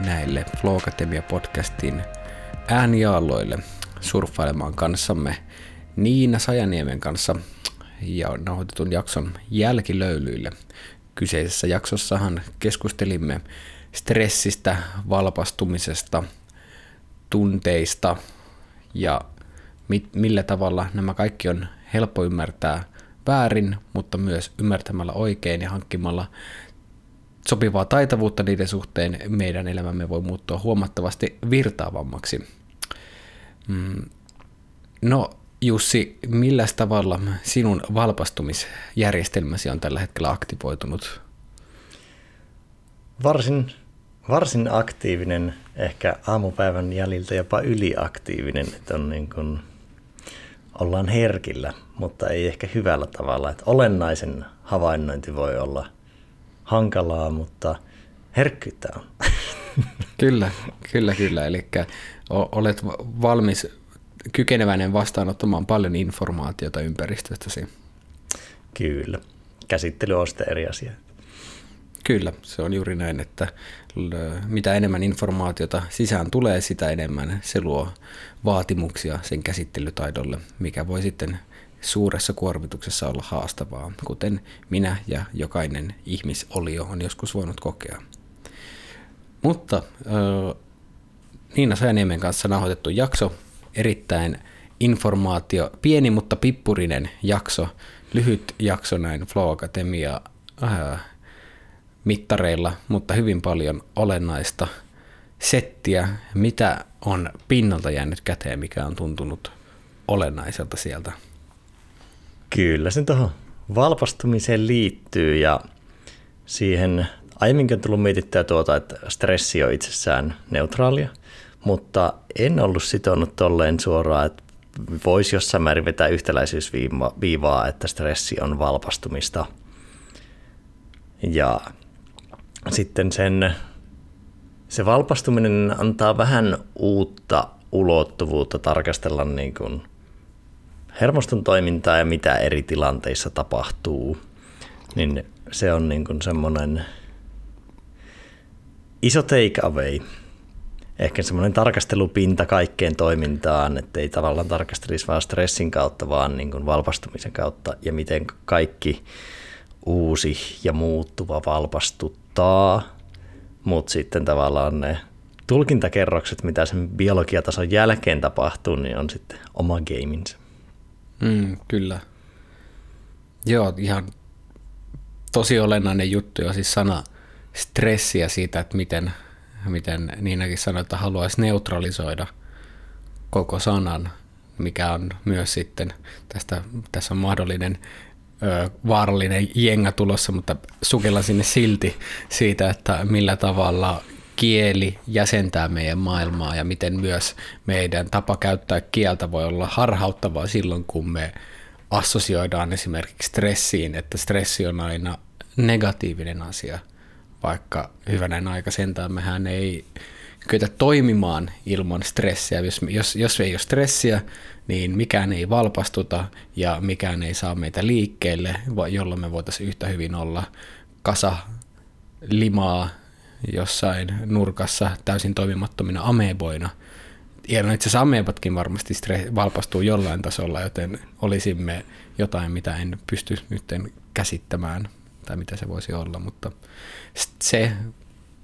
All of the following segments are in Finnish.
näille Flow Academia podcastin ääniaalloille surffailemaan kanssamme Niina Sajaniemen kanssa ja nauhoitetun jakson jälkilöylyille. Kyseisessä jaksossahan keskustelimme stressistä, valpastumisesta, tunteista ja mit, millä tavalla nämä kaikki on helppo ymmärtää väärin, mutta myös ymmärtämällä oikein ja hankkimalla sopivaa taitavuutta niiden suhteen meidän elämämme voi muuttua huomattavasti virtaavammaksi. Mm. No Jussi, millä tavalla sinun valpastumisjärjestelmäsi on tällä hetkellä aktivoitunut? Varsin, varsin aktiivinen, ehkä aamupäivän jäljiltä jopa yliaktiivinen, että on niin kuin, ollaan herkillä, mutta ei ehkä hyvällä tavalla. Että olennaisen havainnointi voi olla – hankalaa, mutta herkkyyttä on. Kyllä, kyllä, kyllä. Eli olet valmis kykeneväinen vastaanottamaan paljon informaatiota ympäristöstäsi. Kyllä. Käsittely on sitten eri asia. Kyllä, se on juuri näin, että mitä enemmän informaatiota sisään tulee, sitä enemmän se luo vaatimuksia sen käsittelytaidolle, mikä voi sitten suuressa kuormituksessa olla haastavaa, kuten minä ja jokainen ihmisolio on joskus voinut kokea. Mutta äh, Niina Sajaniemen kanssa nauhoitettu jakso, erittäin informaatio, pieni mutta pippurinen jakso, lyhyt jakso näin Flow Akatemia äh, mittareilla, mutta hyvin paljon olennaista settiä, mitä on pinnalta jäänyt käteen, mikä on tuntunut olennaiselta sieltä Kyllä se tuohon valpastumiseen liittyy ja siihen aiemminkin on tullut mietittyä tuota, että stressi on itsessään neutraalia, mutta en ollut sitonut tolleen suoraan, että voisi jossain määrin vetää yhtäläisyysviivaa, että stressi on valpastumista. Ja sitten sen, se valpastuminen antaa vähän uutta ulottuvuutta tarkastella niin kuin hermoston toimintaa ja mitä eri tilanteissa tapahtuu, niin se on niin kuin semmoinen iso take away. Ehkä semmoinen tarkastelupinta kaikkeen toimintaan, että ei tavallaan tarkastelisi vain stressin kautta, vaan niin kuin valpastumisen kautta ja miten kaikki uusi ja muuttuva valpastuttaa, mutta sitten tavallaan ne tulkintakerrokset, mitä sen biologiatason jälkeen tapahtuu, niin on sitten oma gaminsa. Mm, kyllä. Joo, ihan tosi olennainen juttu jo siis sana stressiä siitä, että miten, miten Niinakin sanoi, että haluaisi neutralisoida koko sanan, mikä on myös sitten, tästä, tässä on mahdollinen ö, vaarallinen jenga tulossa, mutta sukella sinne silti siitä, että millä tavalla kieli jäsentää meidän maailmaa ja miten myös meidän tapa käyttää kieltä voi olla harhauttavaa silloin, kun me assosioidaan esimerkiksi stressiin, että stressi on aina negatiivinen asia, vaikka hyvänä aika sentään mehän ei kyetä toimimaan ilman stressiä. Jos, jos, jos ei ole stressiä, niin mikään ei valpastuta ja mikään ei saa meitä liikkeelle, jolloin me voitaisiin yhtä hyvin olla kasa limaa jossain nurkassa täysin toimimattomina ameboina. Ja no itse asiassa amebatkin varmasti stre- valpastuu jollain tasolla, joten olisimme jotain, mitä en pysty nyt käsittämään, tai mitä se voisi olla, mutta se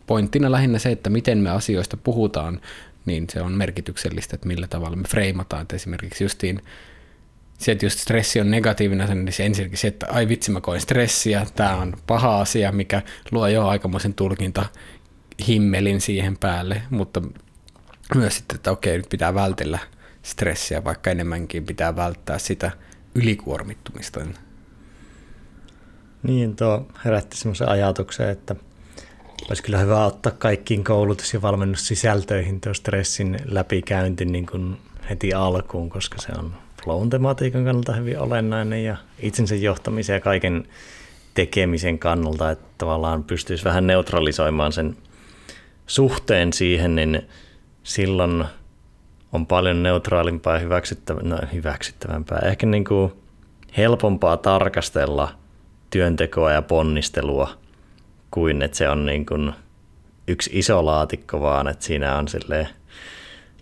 pointtina lähinnä se, että miten me asioista puhutaan, niin se on merkityksellistä, että millä tavalla me freimataan. Että esimerkiksi justiin se, että jos stressi on negatiivinen, niin se ensinnäkin se, että ai vitsi mä koen stressiä, tämä on paha asia, mikä luo jo aikamoisen tulkinta himmelin siihen päälle, mutta myös sitten, että okei, nyt pitää vältellä stressiä, vaikka enemmänkin pitää välttää sitä ylikuormittumista. Niin, tuo herätti semmoisen ajatuksen, että olisi kyllä hyvä ottaa kaikkiin koulutus- ja valmennussisältöihin tuo stressin läpikäynti niin kuin heti alkuun, koska se on flown tematiikan kannalta hyvin olennainen ja itsensä johtamisen ja kaiken tekemisen kannalta, että tavallaan pystyisi vähän neutralisoimaan sen suhteen siihen, niin silloin on paljon neutraalimpaa ja hyväksyttävä, no, hyväksyttävämpää, ehkä niin kuin helpompaa tarkastella työntekoa ja ponnistelua, kuin että se on niin kuin yksi iso laatikko, vaan että siinä on sille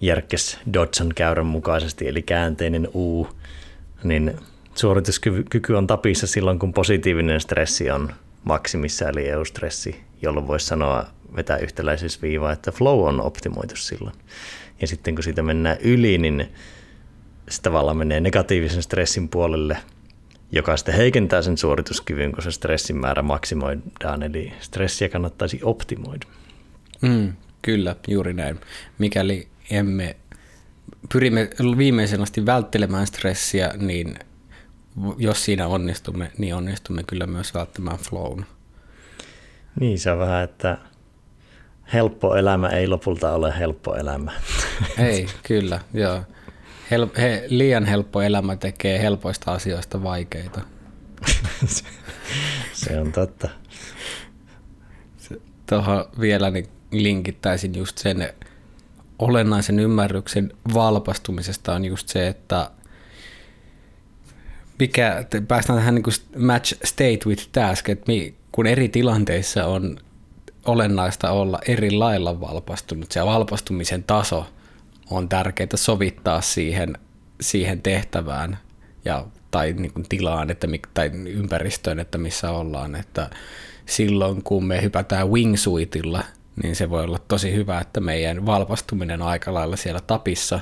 Jerkes Dodson käyrän mukaisesti, eli käänteinen U, niin suorituskyky on tapissa silloin, kun positiivinen stressi on maksimissa, eli eustressi, jolloin voisi sanoa vetää yhtäläisyysviivaa, että flow on optimoitu silloin. Ja sitten kun siitä mennään yli, niin se tavallaan menee negatiivisen stressin puolelle, joka sitten heikentää sen suorituskyvyn, kun se stressin määrä maksimoidaan, eli stressiä kannattaisi optimoida. Mm, kyllä, juuri näin. Mikäli emme pyrimme viimeisen asti välttelemään stressiä, niin jos siinä onnistumme, niin onnistumme kyllä myös välttämään flown. Niin, se on vähän, että helppo elämä ei lopulta ole helppo elämä. Ei, kyllä, joo. Hel- he, liian helppo elämä tekee helpoista asioista vaikeita. se on totta. Tuohon vielä niin linkittäisin just sen olennaisen ymmärryksen valpastumisesta on just se, että mikä, päästään tähän niin match state with task, että kun eri tilanteissa on olennaista olla eri lailla valpastunut, se valpastumisen taso on tärkeää sovittaa siihen, siihen tehtävään ja, tai niin kuin tilaan että, tai ympäristöön, että missä ollaan. Että silloin kun me hypätään wingsuitilla, niin se voi olla tosi hyvä, että meidän valpastuminen on aika lailla siellä tapissa,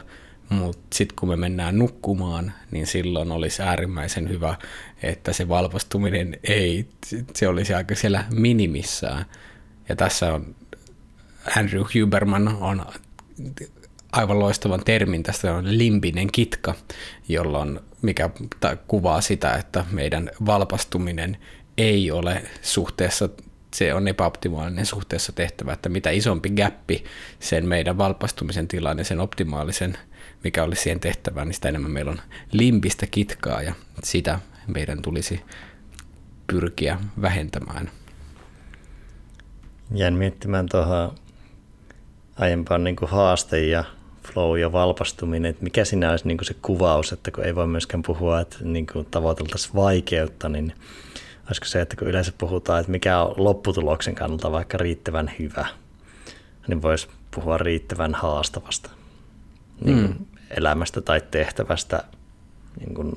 mutta sitten kun me mennään nukkumaan, niin silloin olisi äärimmäisen hyvä, että se valpastuminen ei, se olisi aika siellä minimissään. Ja tässä on Andrew Huberman on aivan loistavan termin, tästä on limbinen kitka, jolloin, mikä kuvaa sitä, että meidän valpastuminen ei ole suhteessa se on epäoptimaalinen suhteessa tehtävä, että mitä isompi gappi sen meidän valpastumisen tilan ja sen optimaalisen, mikä olisi siihen tehtävään, niin sitä enemmän meillä on limpistä kitkaa ja sitä meidän tulisi pyrkiä vähentämään. Jäin miettimään tuohon aiempaan niin haaste ja flow ja valpastuminen, että mikä siinä olisi niin se kuvaus, että kun ei voi myöskään puhua, että niin tavoiteltaisiin vaikeutta, niin olisiko se, että kun yleensä puhutaan, että mikä on lopputuloksen kannalta vaikka riittävän hyvä, niin voisi puhua riittävän haastavasta niin mm. elämästä tai tehtävästä niin kuin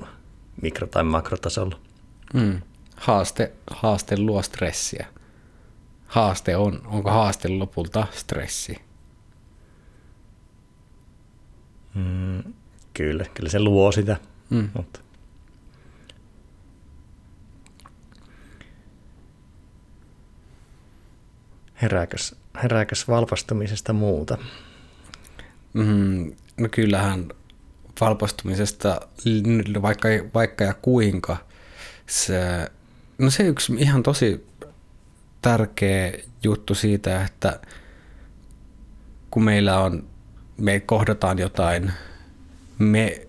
mikro- tai makrotasolla. Mm. Haaste, haaste luo stressiä. Haaste on, onko haaste lopulta stressi? Mm, kyllä, kyllä se luo sitä. Mm. Mutta herääkös, herääkös valpastumisesta muuta? Mm, no kyllähän valpastumisesta, vaikka, vaikka ja kuinka, se, no se yksi ihan tosi tärkeä juttu siitä, että kun meillä on, me kohdataan jotain me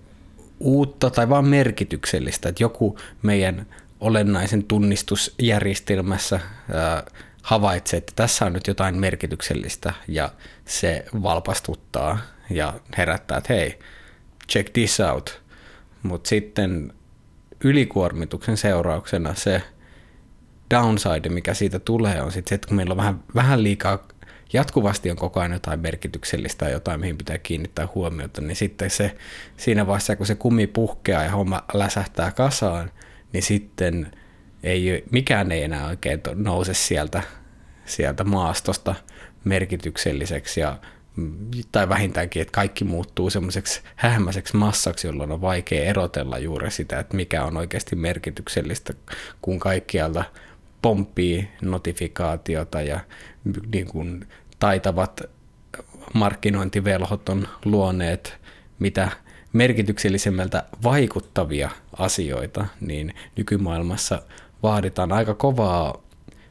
uutta tai vaan merkityksellistä, että joku meidän olennaisen tunnistusjärjestelmässä ää, havaitsee, että tässä on nyt jotain merkityksellistä ja se valpastuttaa ja herättää, että hei, check this out. Mutta sitten ylikuormituksen seurauksena se downside, mikä siitä tulee, on sitten se, että kun meillä on vähän, vähän liikaa, jatkuvasti on koko ajan jotain merkityksellistä ja jotain, mihin pitää kiinnittää huomiota, niin sitten se siinä vaiheessa, kun se kumi puhkeaa ja homma läsähtää kasaan, niin sitten ei, mikään ei enää oikein nouse sieltä, sieltä maastosta merkitykselliseksi ja tai vähintäänkin, että kaikki muuttuu semmoiseksi hähmäiseksi massaksi, jolloin on vaikea erotella juuri sitä, että mikä on oikeasti merkityksellistä, kun kaikkialta pomppii notifikaatiota ja niin kuin taitavat markkinointivelhot on luoneet mitä merkityksellisemmältä vaikuttavia asioita, niin nykymaailmassa vaaditaan aika kovaa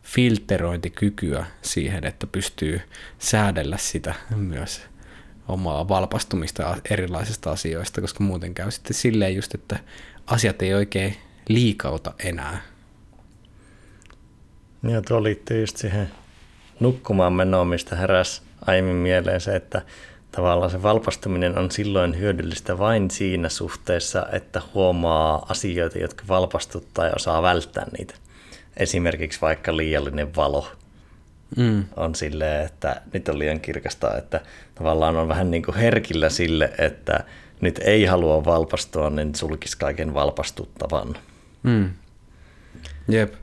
filterointikykyä siihen, että pystyy säädellä sitä myös omaa valpastumista erilaisista asioista, koska muuten käy sitten silleen just, että asiat ei oikein liikauta enää. Ja tuo liittyy just siihen nukkumaan menoon, mistä heräs aiemmin mieleen se, että tavallaan se valpastuminen on silloin hyödyllistä vain siinä suhteessa, että huomaa asioita, jotka valpastuttaa ja osaa välttää niitä. Esimerkiksi vaikka liiallinen valo mm. on silleen, että nyt on liian kirkasta, että tavallaan on vähän niin kuin herkillä sille, että nyt ei halua valpastua, niin sulkisi kaiken valpastuttavan. Mm. Jep.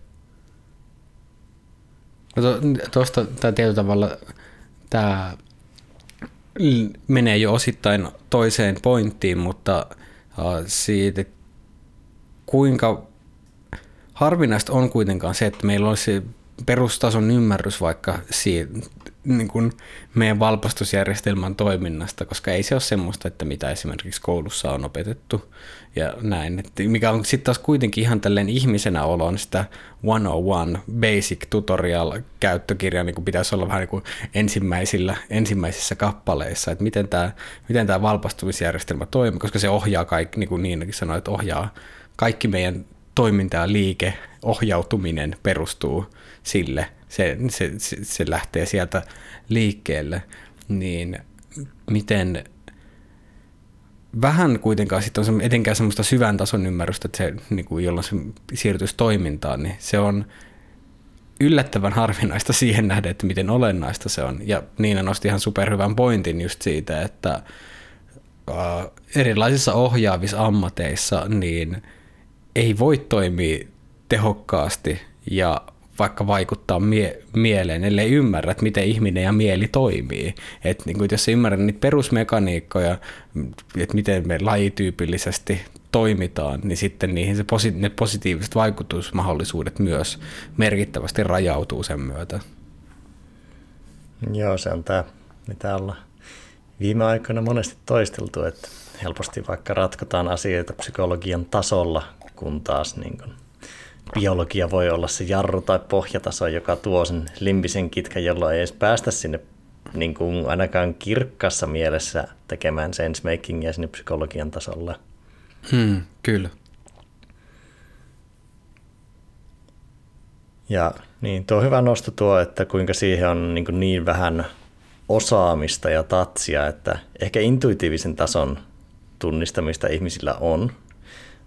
No tuosta tämä tietyllä tavalla tämä menee jo osittain toiseen pointtiin, mutta siitä, kuinka harvinaista on kuitenkaan se, että meillä olisi perustason ymmärrys vaikka niin kuin meidän valpastusjärjestelmän toiminnasta, koska ei se ole semmoista, että mitä esimerkiksi koulussa on opetettu ja näin. Että mikä on sitten taas kuitenkin ihan tälleen ihmisenä oloon sitä 101 basic tutorial käyttökirja niin kuin pitäisi olla vähän niin kuin ensimmäisillä, ensimmäisissä kappaleissa, että miten tämä, miten tämä valpastumisjärjestelmä toimii, koska se ohjaa kaikki, niin kuin Niinakin sanoi, että ohjaa kaikki meidän toiminta ja liike, ohjautuminen perustuu sille, se, se, se, se lähtee sieltä liikkeelle, niin miten vähän kuitenkaan sitten on etenkään semmoista syvän tason ymmärrystä, että se, niin kuin, jolloin se siirtyisi toimintaan, niin se on yllättävän harvinaista siihen nähden, että miten olennaista se on. Ja Niina nosti ihan superhyvän pointin just siitä, että äh, erilaisissa ohjaavissa ammateissa niin ei voi toimia tehokkaasti ja vaikka vaikuttaa mie- mieleen, ellei ymmärrä, että miten ihminen ja mieli toimii. Et niin kuin, jos ymmärrät niitä perusmekaniikkoja, että miten me lajityypillisesti toimitaan, niin sitten niihin se posi- ne positiiviset vaikutusmahdollisuudet myös merkittävästi rajautuu sen myötä. Joo, se on tämä, mitä ollaan viime aikoina monesti toisteltu, että helposti vaikka ratkotaan asioita psykologian tasolla, kun taas niin kuin biologia voi olla se jarru tai pohjataso, joka tuo sen limbisen kitkan, jolloin ei edes päästä sinne niin kuin ainakaan kirkkassa mielessä tekemään sensemakingia sinne psykologian tasolla. Hmm, kyllä. Ja niin, tuo hyvä nosto tuo, että kuinka siihen on niin, niin vähän osaamista ja tatsia, että ehkä intuitiivisen tason tunnistamista ihmisillä on,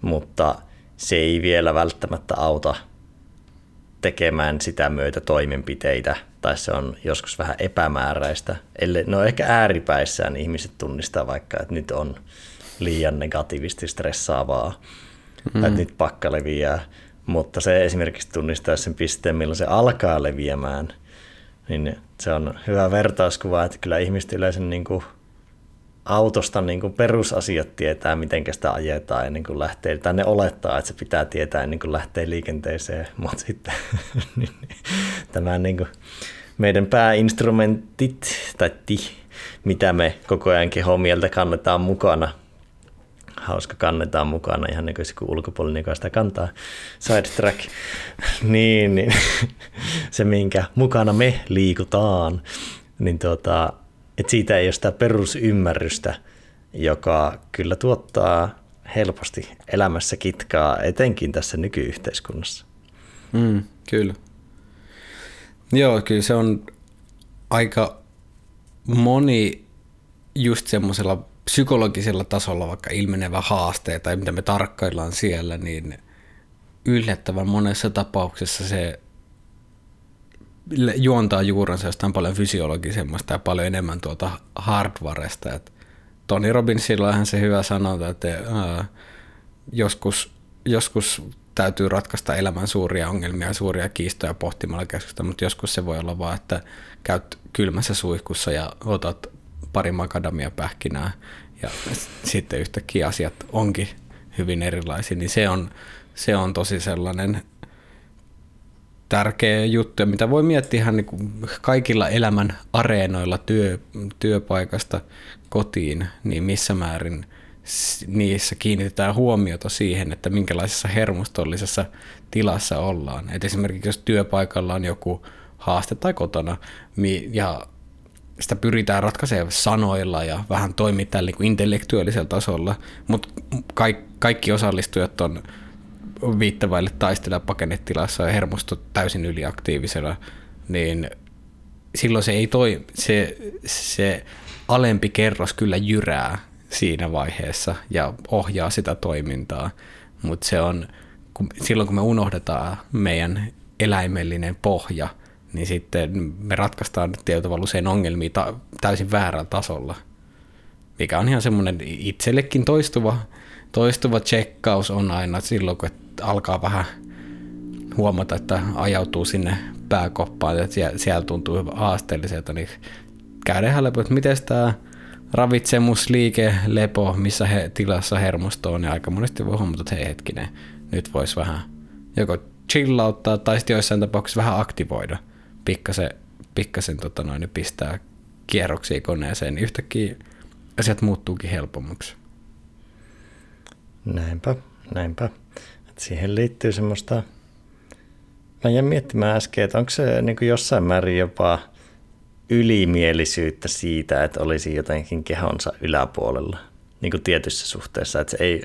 mutta se ei vielä välttämättä auta tekemään sitä myötä toimenpiteitä, tai se on joskus vähän epämääräistä. Eli, no ehkä ääripäissään ihmiset tunnistaa vaikka, että nyt on liian negatiivisesti stressaavaa, mm. tai että nyt pakka leviää, mutta se esimerkiksi tunnistaa sen pisteen, milloin se alkaa leviämään, niin se on hyvä vertauskuva, että kyllä ihmiset yleensä niin kuin autosta niin kuin perusasiat tietää, miten sitä ajetaan ennen kuin lähtee, tai ne olettaa, että se pitää tietää ennen kuin lähtee liikenteeseen, mutta sitten niin, niin, tämä niin kuin meidän pääinstrumentit, tai ti, mitä me koko ajan kehomieltä kannetaan mukana, hauska kannetaan mukana, ihan niin kuin ulkopuolinen, joka sitä kantaa, sidetrack, niin, niin. Se minkä mukana me liikutaan, niin tuota, että siitä ei ole sitä perusymmärrystä, joka kyllä tuottaa helposti elämässä kitkaa, etenkin tässä nykyyhteiskunnassa. Mm, kyllä. Joo, kyllä se on aika moni just semmoisella psykologisella tasolla vaikka ilmenevä haaste tai mitä me tarkkaillaan siellä, niin yllättävän monessa tapauksessa se juontaa juurensa jostain paljon fysiologisemmasta ja paljon enemmän tuota hardwaresta. Et Tony Robbinsillahan se hyvä sanonta, että ää, joskus, joskus täytyy ratkaista elämän suuria ongelmia, suuria kiistoja pohtimalla keskusta, mutta joskus se voi olla vaan, että käyt kylmässä suihkussa ja otat pari makadamia pähkinää ja sitten yhtäkkiä asiat onkin hyvin erilaisia, niin se on, se on tosi sellainen tärkeä juttu, mitä voi miettiä ihan niin kuin kaikilla elämän areenoilla työ, työpaikasta kotiin, niin missä määrin niissä kiinnitetään huomiota siihen, että minkälaisessa hermostollisessa tilassa ollaan. Et esimerkiksi jos työpaikalla on joku haaste tai kotona ja sitä pyritään ratkaisemaan sanoilla ja vähän toimia tällä niin intellektuaalisella tasolla, mutta kaikki osallistujat on viittavaille taistella pakenetilassa ja hermosto täysin yliaktiivisena, niin silloin se ei toi, se, se alempi kerros kyllä jyrää siinä vaiheessa ja ohjaa sitä toimintaa, mutta se on, kun, silloin kun me unohdetaan meidän eläimellinen pohja, niin sitten me ratkaistaan tietyllä tavalla usein ongelmia ta- täysin väärällä tasolla, mikä on ihan semmoinen itsellekin toistuva, toistuva tsekkaus on aina silloin, kun alkaa vähän huomata, että ajautuu sinne pääkoppaan, että siellä, tuntuu haasteelliselta, niin käydään läpi, että miten tämä ravitsemusliike, lepo, missä he, tilassa hermosto on, ja aika monesti voi huomata, että hei hetkinen, nyt voisi vähän joko chillauttaa tai sitten joissain tapauksissa vähän aktivoida, pikkasen, pikkasen tota noin, pistää kierroksia koneeseen, niin yhtäkkiä asiat muuttuukin helpommaksi. Näinpä, näinpä. Siihen liittyy semmoista, mä jäin miettimään äsken, että onko se niin jossain määrin jopa ylimielisyyttä siitä, että olisi jotenkin kehonsa yläpuolella niin kuin tietyssä suhteessa. Että se ei,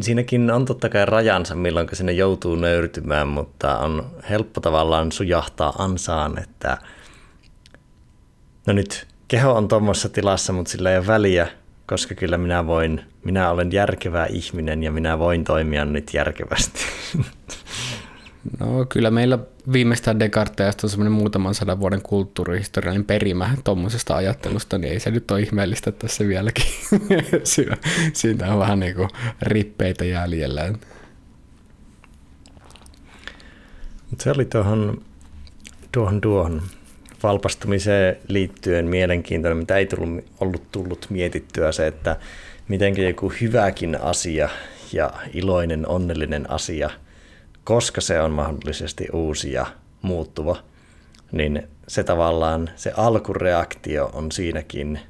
siinäkin on totta kai rajansa, milloin sinne joutuu nöyrtymään, mutta on helppo tavallaan sujahtaa ansaan, että no nyt keho on tuommoisessa tilassa, mutta sillä ei ole väliä, koska kyllä minä voin, minä olen järkevä ihminen ja minä voin toimia nyt järkevästi. No kyllä meillä viimeistään Descartesista on semmoinen muutaman sadan vuoden kulttuurihistoriallinen perimä tuommoisesta ajattelusta, niin ei se nyt ole ihmeellistä tässä vieläkin. Siitä on vähän niin kuin rippeitä jäljellä. Se oli tuohon, tuohon, tuohon valpastumiseen liittyen mielenkiintoinen, mitä ei tullut, ollut tullut mietittyä se, että miten joku hyväkin asia ja iloinen, onnellinen asia – koska se on mahdollisesti uusi ja muuttuva, niin se tavallaan se alkureaktio on siinäkin,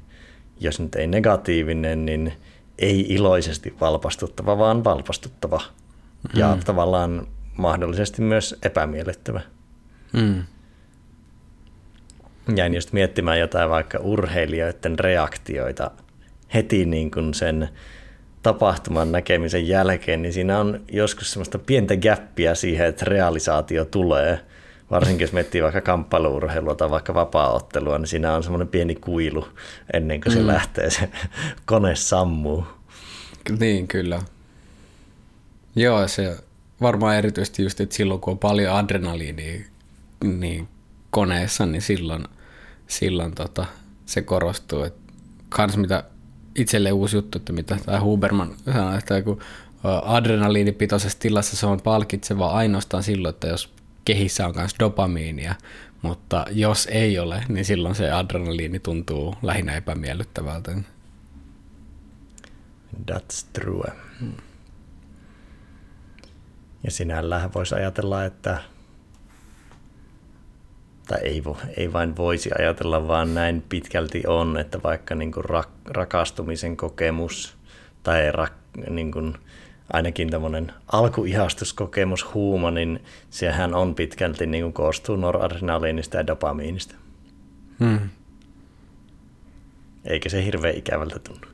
jos nyt ei negatiivinen, niin ei iloisesti valpastuttava, vaan valpastuttava. Mm. Ja tavallaan mahdollisesti myös epämiellyttävä. Mm. Jäin just miettimään jotain vaikka urheilijoiden reaktioita heti niin kuin sen tapahtuman näkemisen jälkeen, niin siinä on joskus semmoista pientä gäppiä siihen, että realisaatio tulee. Varsinkin jos miettii vaikka kamppailuurheilua tai vaikka vapaaottelua, niin siinä on semmoinen pieni kuilu ennen kuin se mm. lähtee, se kone sammuu. Niin, kyllä. Joo, se varmaan erityisesti just, että silloin kun on paljon adrenaliinia niin koneessa, niin silloin, silloin tota, se korostuu. Et kans mitä itselle uusi juttu, että mitä tämä Huberman sanoi, että kun adrenaliinipitoisessa tilassa se on palkitseva ainoastaan silloin, että jos kehissä on myös dopamiinia, mutta jos ei ole, niin silloin se adrenaliini tuntuu lähinnä epämiellyttävältä. That's true. Ja sinällään voisi ajatella, että tai ei, ei vain voisi ajatella, vaan näin pitkälti on, että vaikka niin kuin rak, rakastumisen kokemus tai rak, niin kuin ainakin tämmöinen alkuihastuskokemus huuma, niin sehän on pitkälti niin kuin koostuu noradrenaliinista ja dopamiinista. Hmm. Eikä se hirveän ikävältä tunnu.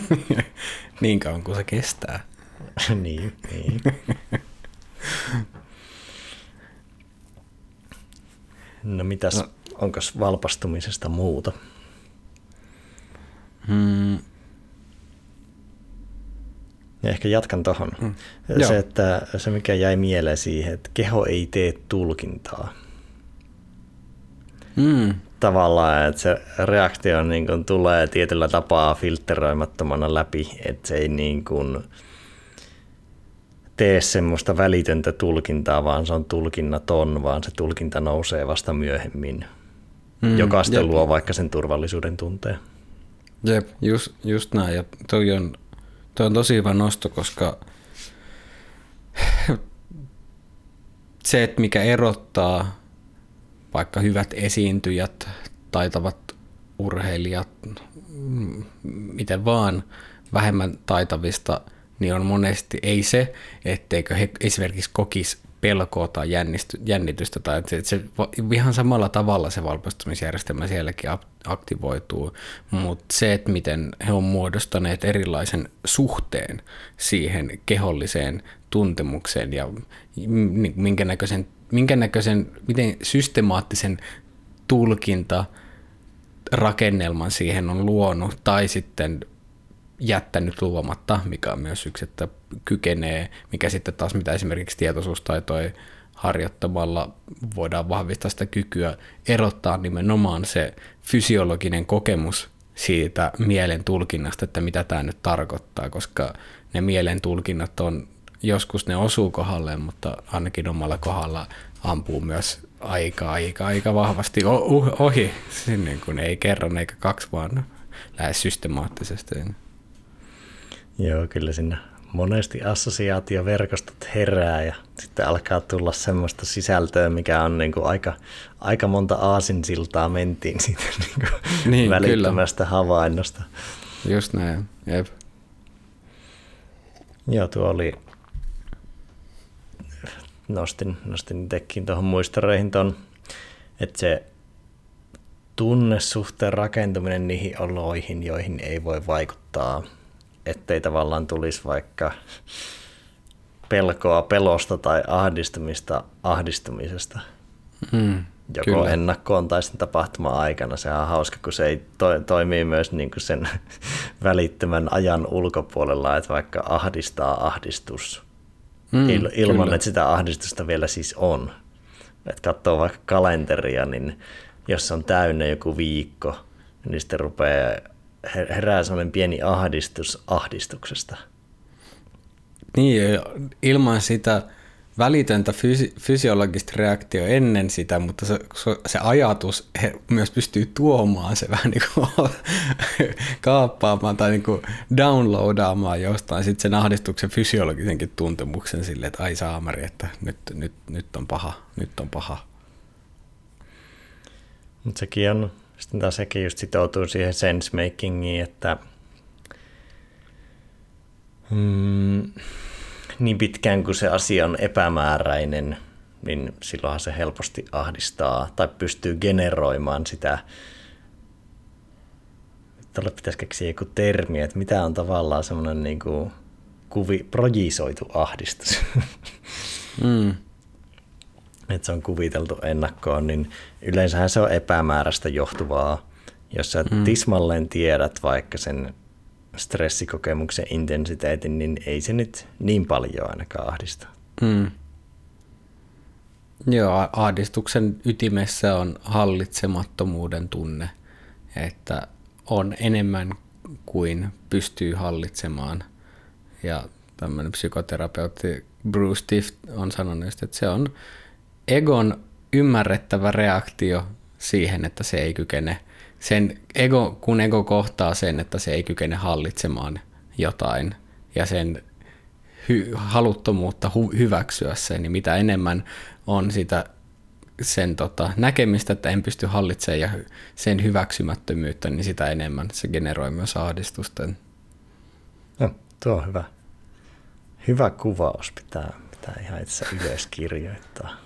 niin kauan kuin se kestää. niin, niin. No mitäs, no. onko valpastumisesta muuta? Hmm. Ja ehkä jatkan tuohon. Hmm. Se, että se mikä jäi mieleen siihen, että keho ei tee tulkintaa. Hmm. Tavallaan, että se reaktio niin kuin tulee tietyllä tapaa filtteroimattomana läpi, että se ei niin kuin, tee semmoista välitöntä tulkintaa, vaan se on tulkinnaton, vaan se tulkinta nousee vasta myöhemmin, mm, joka sitten jep. luo vaikka sen turvallisuuden tunteen. Jep, just, just näin. Ja toi on, toi on tosi hyvä nosto, koska se, että mikä erottaa vaikka hyvät esiintyjät, taitavat urheilijat, miten vaan vähemmän taitavista – niin on monesti ei se, etteikö he esimerkiksi kokisi pelkoa tai jännitystä, tai että se, ihan samalla tavalla se valmistumisjärjestelmä sielläkin aktivoituu, mutta se, että miten he on muodostaneet erilaisen suhteen siihen keholliseen tuntemukseen ja minkä näköisen, minkä näköisen miten systemaattisen tulkinta rakennelman siihen on luonut, tai sitten jättänyt luomatta, mikä on myös yksi, että kykenee, mikä sitten taas mitä esimerkiksi tietoisuus tai toi harjoittamalla voidaan vahvistaa sitä kykyä erottaa nimenomaan se fysiologinen kokemus siitä mielen tulkinnasta, että mitä tämä nyt tarkoittaa, koska ne mielen tulkinnat on, joskus ne osuu kohdalleen, mutta ainakin omalla kohdalla ampuu myös aika, aika, aika vahvasti ohi, sinne kun ei kerran eikä kaksi, vaan lähes systemaattisesti. Joo, kyllä sinne monesti assosiaatioverkostot herää ja sitten alkaa tulla semmoista sisältöä, mikä on niin kuin aika, aika monta aasinsiltaa mentiin siitä niin kuin niin, välittömästä kyllä. havainnosta. Just näin, jep. Joo, tuo oli, nostin, nostin itsekin tuohon muistoreihin ton, että se tunnesuhteen rakentuminen niihin oloihin, joihin ei voi vaikuttaa – ettei tavallaan tulisi vaikka pelkoa pelosta tai ahdistumista ahdistumisesta. Mm, joko kyllä. ennakkoon tai sitten tapahtuma aikana. Se on hauska, kun se ei to, toimii myös niin kuin sen välittömän ajan ulkopuolella, että vaikka ahdistaa ahdistus mm, il, ilman, kyllä. että sitä ahdistusta vielä siis on. Että katsoo vaikka kalenteria, niin jos on täynnä joku viikko, niin sitten rupeaa herää sellainen pieni ahdistus ahdistuksesta. Niin, ilman sitä välitöntä fysi- fysiologista reaktio ennen sitä, mutta se, se ajatus he myös pystyy tuomaan se vähän niin kuin kaappaamaan tai niin kuin downloadaamaan jostain sitten sen ahdistuksen fysiologisenkin tuntemuksen sille, että ai saamari, että nyt, nyt, nyt on paha, nyt on paha. Mutta sekin on sitten taas sekin just sitoutuu siihen sensemakingiin, että mm, niin pitkään kuin se asia on epämääräinen, niin silloinhan se helposti ahdistaa tai pystyy generoimaan sitä. Tuolle pitäisi keksiä joku termi, että mitä on tavallaan semmoinen niin kuin kuvi, projisoitu ahdistus. Mm että se on kuviteltu ennakkoon, niin yleensähän se on epämääräistä johtuvaa. Jos sä mm. tismalleen tiedät vaikka sen stressikokemuksen intensiteetin, niin ei se nyt niin paljon ainakaan ahdista. Mm. Joo, ahdistuksen ytimessä on hallitsemattomuuden tunne, että on enemmän kuin pystyy hallitsemaan. Ja tämmöinen psykoterapeutti Bruce Tift on sanonut, että se on egon ymmärrettävä reaktio siihen, että se ei kykene, sen ego, kun ego kohtaa sen, että se ei kykene hallitsemaan jotain ja sen hy, haluttomuutta hu, hyväksyä sen, niin mitä enemmän on sitä sen tota, näkemistä, että en pysty hallitsemaan ja sen hyväksymättömyyttä, niin sitä enemmän se generoi myös ahdistusta. No, tuo on hyvä. Hyvä kuvaus pitää, pitää ihan itse ylös kirjoittaa.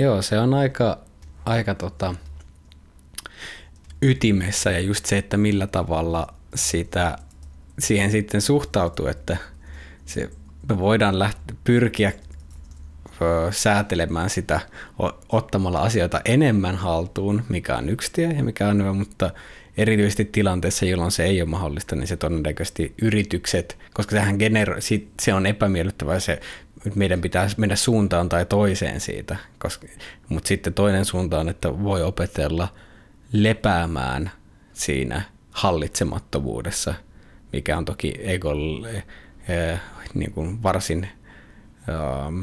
Joo, se on aika, aika tota, ytimessä ja just se, että millä tavalla sitä, siihen sitten suhtautuu, että se, me voidaan lähteä, pyrkiä säätelemään sitä ottamalla asioita enemmän haltuun, mikä on yksi tie ja mikä on hyvä, mutta erityisesti tilanteessa, jolloin se ei ole mahdollista, niin se todennäköisesti yritykset, koska sehän genero- se on epämiellyttävää se meidän pitää mennä suuntaan tai toiseen siitä, koska, mutta sitten toinen suunta on, että voi opetella lepäämään siinä hallitsemattomuudessa, mikä on toki egolle eh, niin kuin varsin um,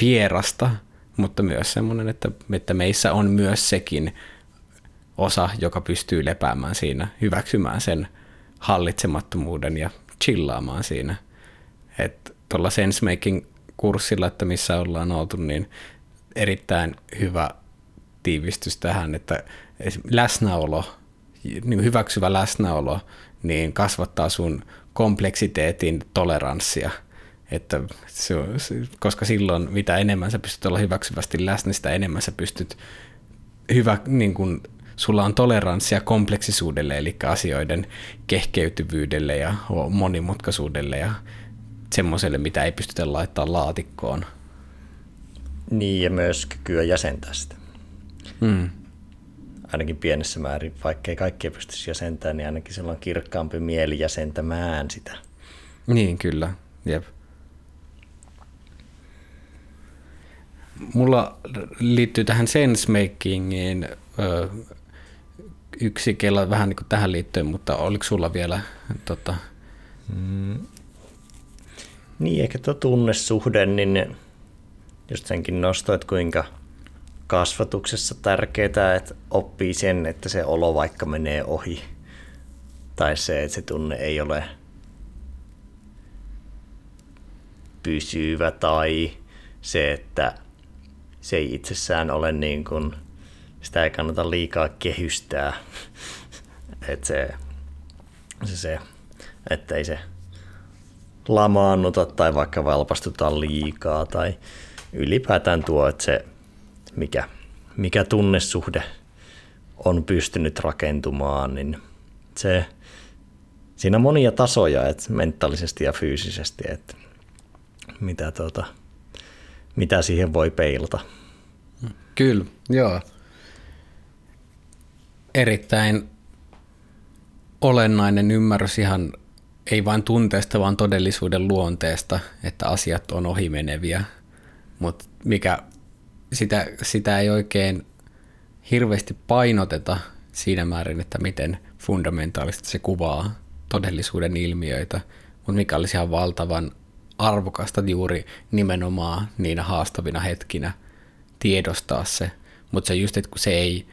vierasta, mutta myös semmoinen, että, että meissä on myös sekin osa, joka pystyy lepäämään siinä, hyväksymään sen hallitsemattomuuden ja chillaamaan siinä. Että tuolla sensemaking kurssilla, että missä ollaan oltu, niin erittäin hyvä tiivistys tähän, että läsnäolo, niin hyväksyvä läsnäolo, niin kasvattaa sun kompleksiteetin toleranssia. Että se, koska silloin mitä enemmän sä pystyt olla hyväksyvästi läsnä, sitä enemmän sä pystyt hyvä, niin kun, sulla on toleranssia kompleksisuudelle, eli asioiden kehkeytyvyydelle ja monimutkaisuudelle ja semmoiselle, mitä ei pystytä laittaa laatikkoon. Niin, ja myös kykyä jäsentää sitä. Mm. Ainakin pienessä määrin, vaikkei kaikkia pystyisi jäsentämään, niin ainakin sillä on kirkkaampi mieli jäsentämään sitä. Niin, kyllä. Jep. mulla liittyy tähän sensemakingiin ö, yksi kela vähän niin kuin tähän liittyen, mutta oliko sulla vielä tota... mm. Niin, ehkä tuo tunnesuhde, niin just senkin nostoit, kuinka kasvatuksessa tärkeää, että oppii sen, että se olo vaikka menee ohi. Tai se, että se tunne ei ole pysyvä tai se, että se ei itsessään ole niin kuin, sitä ei kannata liikaa kehystää. että se, se, se, että ei se lamaannuta tai vaikka valpastuta liikaa tai ylipäätään tuo, että se mikä, mikä tunnesuhde on pystynyt rakentumaan, niin se, siinä on monia tasoja, että mentaalisesti ja fyysisesti, että mitä, tuota, mitä siihen voi peilata. Kyllä, joo. Erittäin olennainen ymmärrys ihan ei vain tunteesta, vaan todellisuuden luonteesta, että asiat on ohimeneviä. Mutta mikä sitä, sitä ei oikein hirveästi painoteta siinä määrin, että miten fundamentaalisesti se kuvaa todellisuuden ilmiöitä, mutta mikä olisi ihan valtavan arvokasta juuri nimenomaan niinä haastavina hetkinä tiedostaa se, mutta se just, että kun se ei,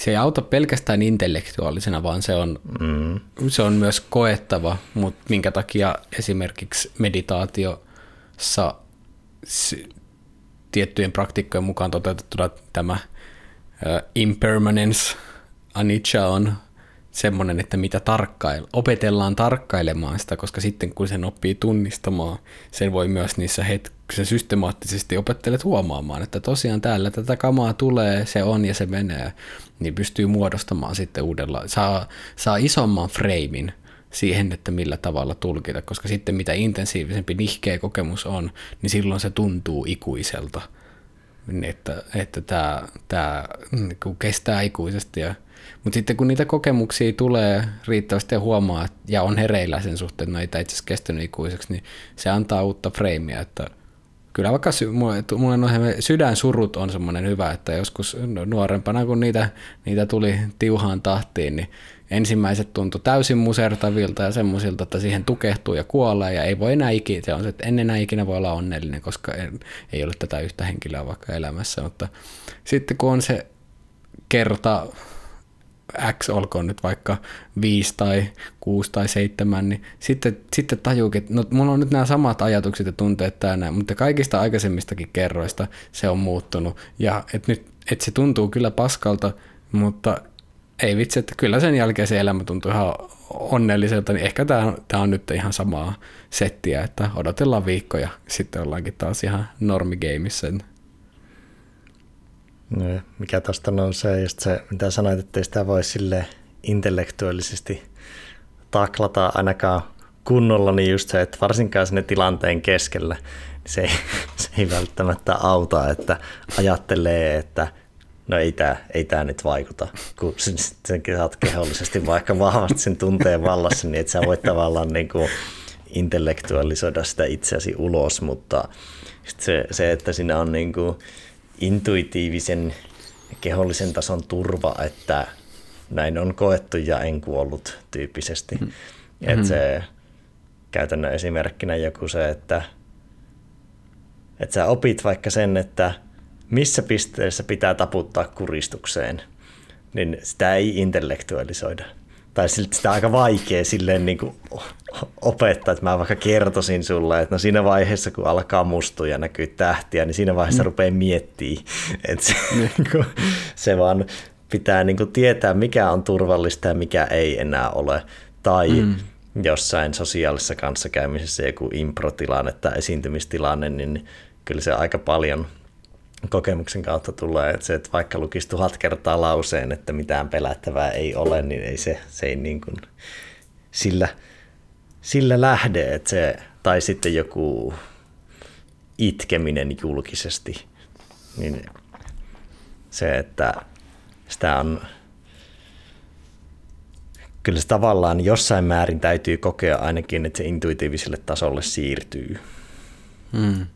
se ei auta pelkästään intellektuaalisena, vaan se on, mm. se on myös koettava, mutta minkä takia esimerkiksi meditaatiossa tiettyjen praktikkojen mukaan toteutettuna tämä impermanence anicca on semmoinen, että mitä tarkkail, opetellaan tarkkailemaan sitä, koska sitten kun sen oppii tunnistamaan, sen voi myös niissä hetkissä systemaattisesti opettelet huomaamaan, että tosiaan täällä tätä kamaa tulee, se on ja se menee, niin pystyy muodostamaan sitten uudella, saa, saa isomman freimin siihen, että millä tavalla tulkita, koska sitten mitä intensiivisempi nihkeä kokemus on, niin silloin se tuntuu ikuiselta. Että, että tämä, tämä niin kestää ikuisesti. Ja, mutta sitten kun niitä kokemuksia tulee riittävästi ja huomaa, ja on hereillä sen suhteen, että näitä itse asiassa kestänyt ikuiseksi, niin se antaa uutta freimiä, että kyllä vaikka sy- mulle, mulle no, sydänsurut on semmoinen hyvä, että joskus nuorempana kun niitä, niitä tuli tiuhaan tahtiin, niin ensimmäiset tuntui täysin musertavilta ja semmoisilta, että siihen tukehtuu ja kuolee ja ei voi enää ikinä, se on se, että en enää ikinä voi olla onnellinen, koska ei, ei ole tätä yhtä henkilöä vaikka elämässä, mutta sitten kun on se kerta X olkoon nyt vaikka 5 tai 6 tai 7, niin sitten, sitten tajuukin, että no, mulla on nyt nämä samat ajatukset ja tunteet täällä, mutta kaikista aikaisemmistakin kerroista se on muuttunut. Ja että nyt että se tuntuu kyllä paskalta, mutta ei vitsi, että kyllä sen jälkeen se elämä tuntuu ihan onnelliselta, niin ehkä tämä, tämä on nyt ihan samaa settiä, että odotellaan viikkoja, sitten ollaankin taas ihan normigeimissä. Mikä tuosta nousee, just se, mitä sanoit, että sitä voi sille intellektuaalisesti taklata ainakaan kunnolla, niin just se, että varsinkaan sinne tilanteen keskellä, niin se ei, se ei välttämättä auta, että ajattelee, että no ei tämä ei tää nyt vaikuta, kun sen, sen saat kehollisesti vaikka vahvasti sen tunteen vallassa, niin että sä voit tavallaan niin kuin intellektualisoida sitä itseäsi ulos, mutta se, se, että siinä on niin kuin intuitiivisen kehollisen tason turva, että näin on koettu ja en kuollut tyyppisesti. Mm. hmm Että se käytännön esimerkkinä joku se, että, että sä opit vaikka sen, että missä pisteessä pitää taputtaa kuristukseen, niin sitä ei intellektualisoida. Tai sitä aika vaikea silleen niin kuin opettaa, että mä vaikka kertoisin sulle, että no siinä vaiheessa, kun alkaa mustua ja näkyy tähtiä, niin siinä vaiheessa mm. rupeaa miettimään, että se, niin kuin, se vaan pitää niin kuin tietää, mikä on turvallista ja mikä ei enää ole. Tai mm. jossain sosiaalisessa kanssakäymisessä joku improtilanne tai esiintymistilanne, niin kyllä se aika paljon – kokemuksen kautta tulee, että se, että vaikka lukisi tuhat kertaa lauseen, että mitään pelättävää ei ole, niin ei se, se ei niin kuin sillä, sillä lähde, että se, tai sitten joku itkeminen julkisesti, niin se, että sitä on, kyllä se tavallaan jossain määrin täytyy kokea ainakin, että se intuitiiviselle tasolle siirtyy. Hmm.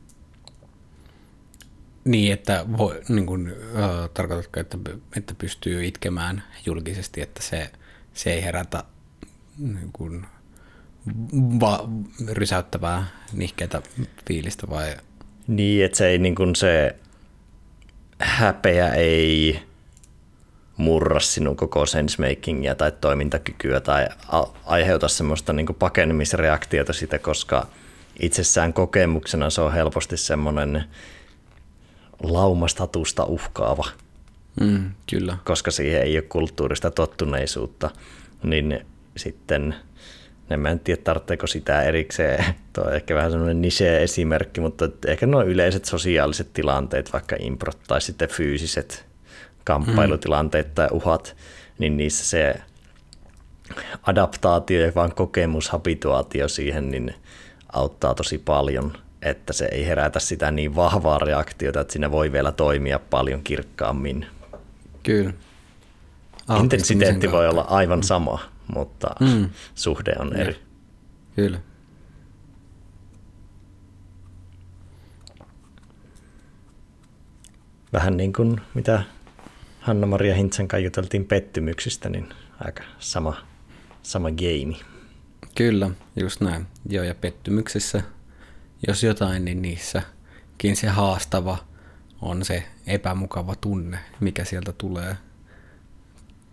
Niin, että voi, niin kuin, äh, tarkoitatko, että, että pystyy itkemään julkisesti, että se, se ei herätä niin kuin, va, rysäyttävää nihkeitä fiilistä vai? Niin, että se ei niin kuin se häpeä ei murra sinun koko sensemakingia tai toimintakykyä tai aiheuta semmoista niin kuin pakenemisreaktiota sitä, koska itsessään kokemuksena se on helposti semmoinen laumastatusta uhkaava. Mm, kyllä. Koska siihen ei ole kulttuurista tottuneisuutta, niin sitten en mä en tiedä, tarvitseeko sitä erikseen. Tuo on ehkä vähän semmoinen niche-esimerkki, mutta ehkä nuo yleiset sosiaaliset tilanteet, vaikka improt tai sitten fyysiset kamppailutilanteet tai uhat, niin niissä se adaptaatio ja vaan kokemus, habituaatio siihen, niin auttaa tosi paljon, että se ei herätä sitä niin vahvaa reaktiota, että siinä voi vielä toimia paljon kirkkaammin. Kyllä. Intensiteetti voi olla aivan sama, mutta mm. suhde on ja. eri. Kyllä. Vähän niin kuin mitä Hanna-Maria Hintsen kanssa juteltiin pettymyksistä, niin aika sama, sama game. Kyllä, just näin. Joo, ja pettymyksissä, jos jotain, niin niissäkin se haastava on se epämukava tunne, mikä sieltä tulee.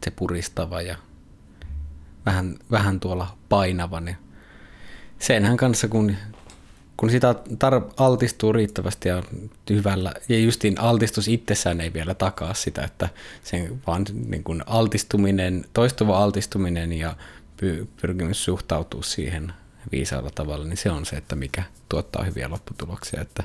Se puristava ja vähän, vähän tuolla painava. Niin senhän kanssa, kun kun sitä tar- altistuu riittävästi ja hyvällä, ja justiin altistus itsessään ei vielä takaa sitä, että sen vaan niin kuin altistuminen, toistuva altistuminen ja py- pyrkimys suhtautua siihen viisaalla tavalla, niin se on se, että mikä tuottaa hyviä lopputuloksia. Että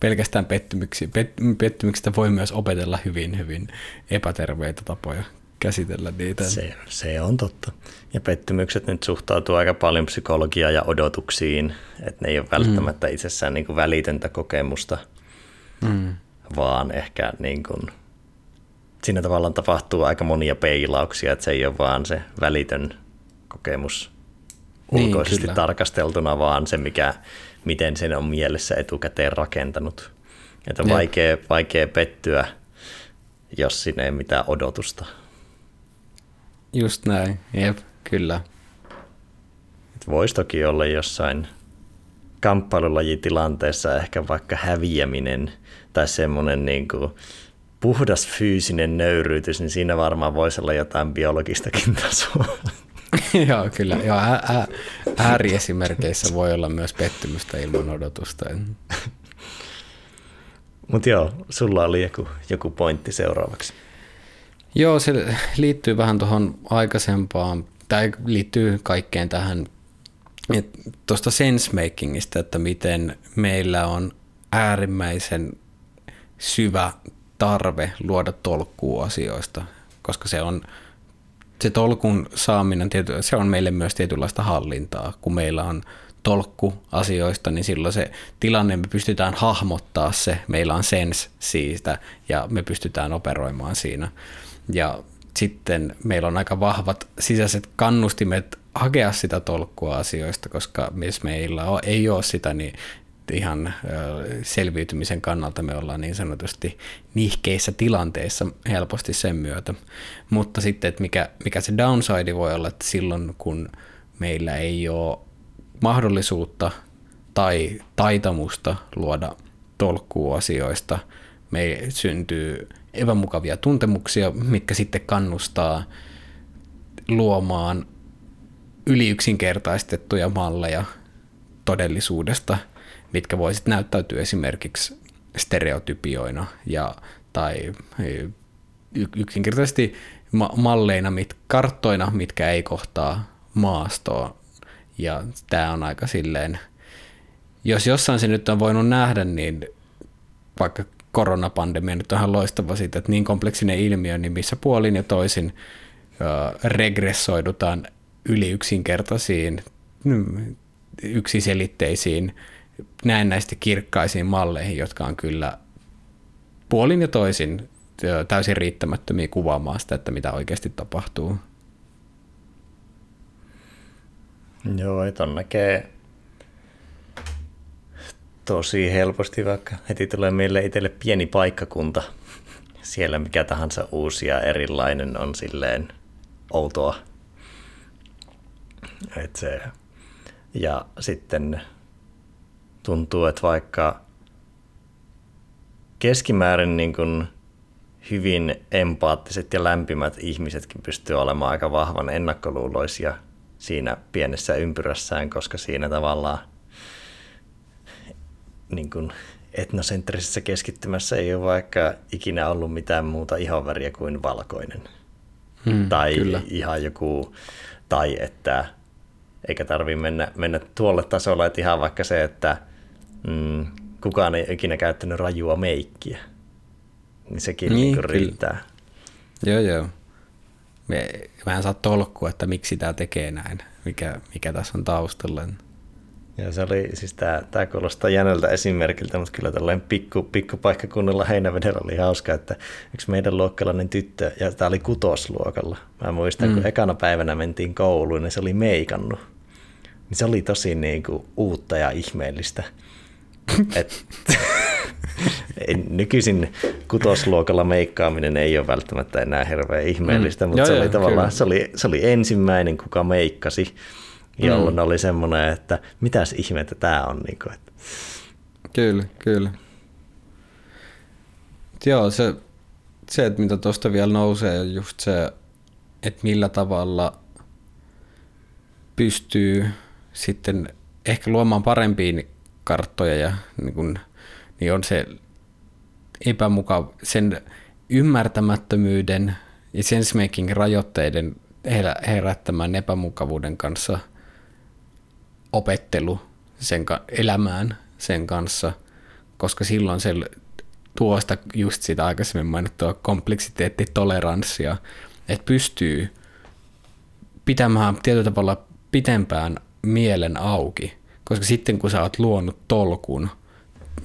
pelkästään pet- pettymyksistä voi myös opetella hyvin, hyvin epäterveitä tapoja käsitellä niitä. Se, se on totta. Ja pettymykset nyt suhtautuu aika paljon psykologiaan ja odotuksiin, että ne ei ole välttämättä mm. itsessään niin kuin välitöntä kokemusta, mm. vaan ehkä niin kuin, siinä tavallaan tapahtuu aika monia peilauksia, että se ei ole vaan se välitön kokemus ulkoisesti niin, tarkasteltuna, vaan se, mikä, miten sen on mielessä etukäteen rakentanut. Että on vaikea, vaikea pettyä, jos siinä ei mitään odotusta. Just näin, jep, kyllä. Voisi toki olla jossain kamppailulajitilanteessa ehkä vaikka häviäminen tai semmoinen niin kuin puhdas fyysinen nöyryytys, niin siinä varmaan voisi olla jotain biologistakin tasoa. joo, kyllä. Joo, ä- ä- ääriesimerkeissä voi olla myös pettymystä ilman odotusta. Mutta joo, sulla oli joku, joku pointti seuraavaksi. Joo, se liittyy vähän tuohon aikaisempaan, tai liittyy kaikkeen tähän tuosta sensemakingista, että miten meillä on äärimmäisen syvä tarve luoda tolkkua asioista, koska se on se tolkun saaminen, se on meille myös tietynlaista hallintaa. Kun meillä on tolkku asioista, niin silloin se tilanne, me pystytään hahmottaa se, meillä on sens siitä ja me pystytään operoimaan siinä. Ja sitten meillä on aika vahvat sisäiset kannustimet hakea sitä tolkkua asioista, koska jos meillä ei ole sitä, niin ihan selviytymisen kannalta me ollaan niin sanotusti nihkeissä tilanteissa helposti sen myötä. Mutta sitten, että mikä, mikä se downside voi olla, että silloin kun meillä ei ole mahdollisuutta tai taitamusta luoda tolkkua asioista, me syntyy epämukavia tuntemuksia, mitkä sitten kannustaa luomaan yliyksinkertaistettuja malleja todellisuudesta, mitkä voisit näyttäytyä esimerkiksi stereotypioina ja, tai yksinkertaisesti malleina, mit, karttoina, mitkä ei kohtaa maastoa. Ja tämä on aika silleen, jos jossain se nyt on voinut nähdä, niin vaikka koronapandemia nyt on ihan loistava siitä, että niin kompleksinen ilmiö, niin missä puolin ja toisin regressoidutaan yli yksinkertaisiin, mm, yksiselitteisiin, näennäisesti kirkkaisiin malleihin, jotka on kyllä puolin ja toisin täysin riittämättömiä kuvaamaan sitä, että mitä oikeasti tapahtuu. Joo, että näkee tosi helposti, vaikka heti tulee meille itselle pieni paikkakunta. Siellä mikä tahansa uusi ja erilainen on silleen outoa. Et se, ja sitten tuntuu, että vaikka keskimäärin niin kuin hyvin empaattiset ja lämpimät ihmisetkin pystyy olemaan aika vahvan ennakkoluuloisia siinä pienessä ympyrässään, koska siinä tavallaan niin kuin etnosentrisessä keskittymässä ei ole vaikka ikinä ollut mitään muuta ihonväriä kuin valkoinen. Hmm, tai kyllä. ihan joku, tai että eikä tarvitse mennä, mennä tuolle tasolle, että ihan vaikka se, että mm, kukaan ei ikinä käyttänyt rajua meikkiä. Niin sekin niin, niin riittää. Joo, joo. Me, mä en saa tolkkua, että miksi tämä tekee näin, mikä, mikä tässä on taustalla. Ja se oli, siis tämä, tämä kuulostaa jänöltä esimerkiltä, mutta kyllä tällainen pikku, pikkupaikkakunnalla Heinävedellä oli hauska, että yksi meidän luokkalainen tyttö, ja tämä oli kutosluokalla. Mä muistan, mm. kun ekana päivänä mentiin kouluun, niin se oli meikannut. Niin se oli tosi niin kuin uutta ja ihmeellistä. Et, nykyisin kutosluokalla meikkaaminen ei ole välttämättä enää hirveän ihmeellistä, mm. mutta joo, se, oli tavallaan, se, oli, se oli ensimmäinen, kuka meikkasi, jolloin mm. oli semmoinen, että mitäs ihmettä tämä on. Niin kuin, että... Kyllä, kyllä. Joo, se, se että mitä tuosta vielä nousee, on just se, että millä tavalla pystyy sitten ehkä luomaan parempia karttoja ja niin, kun, niin on se epämukav, sen ymmärtämättömyyden ja sensemaking rajoitteiden herättämän epämukavuuden kanssa opettelu sen elämään sen kanssa, koska silloin se tuo sitä just sitä aikaisemmin mainittua kompleksiteettitoleranssia, että pystyy pitämään tietyllä tavalla pitempään mielen auki, koska sitten kun sä oot luonut tolkun,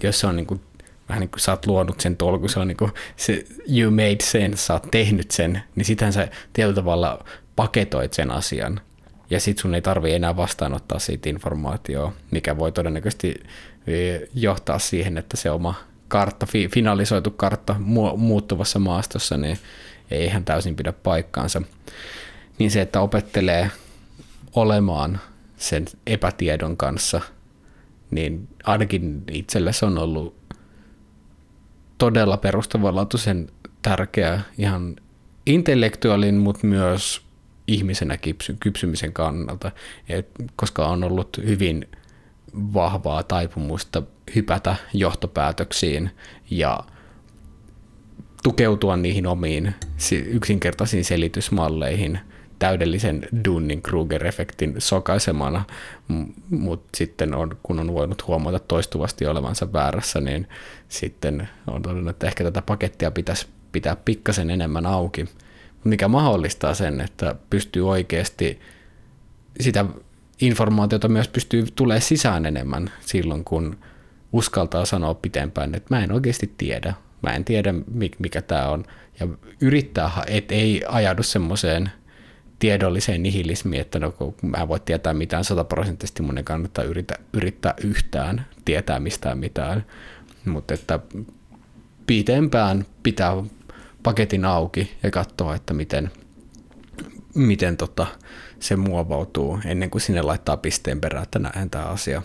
jos se on niin kuin, vähän niin kuin sä oot luonut sen tolkun, se on niin kuin se you made sense, sä oot tehnyt sen, niin sitten sä tietyllä tavalla paketoit sen asian. Ja sit sun ei tarvi enää vastaanottaa siitä informaatiota, mikä voi todennäköisesti e, johtaa siihen, että se oma kartta, finalisoitu kartta muuttuvassa maastossa, niin ei ihan täysin pidä paikkaansa. Niin se, että opettelee olemaan sen epätiedon kanssa, niin ainakin itselle se on ollut todella perustavanlaatuisen tärkeä ihan intellektuaalin, mutta myös ihmisenä kypsy, kypsymisen kannalta, Et, koska on ollut hyvin vahvaa taipumusta hypätä johtopäätöksiin ja tukeutua niihin omiin yksinkertaisiin selitysmalleihin – täydellisen Dunning-Kruger-efektin sokaisemana, mutta sitten on, kun on voinut huomata toistuvasti olevansa väärässä, niin sitten on todennut, että ehkä tätä pakettia pitäisi pitää pikkasen enemmän auki, mikä mahdollistaa sen, että pystyy oikeasti sitä informaatiota myös pystyy tulee sisään enemmän silloin, kun uskaltaa sanoa pitempään, että mä en oikeasti tiedä, mä en tiedä mikä tämä on, ja yrittää, että ei ajaudu semmoiseen tiedolliseen nihilismiin, että no, kun mä en voi tietää mitään sataprosenttisesti, mun ei kannata yrittää, yrittää yhtään tietää mistään mitään, mutta että pitempään pitää paketin auki ja katsoa, että miten, miten tota, se muovautuu ennen kuin sinne laittaa pisteen perään, että näin tämä asia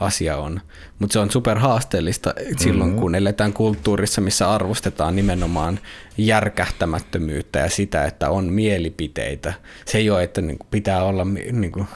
asia on. Mutta se on super haasteellista silloin, mm-hmm. kun eletään kulttuurissa, missä arvostetaan nimenomaan järkähtämättömyyttä ja sitä, että on mielipiteitä. Se ei ole, että niinku pitää olla niinku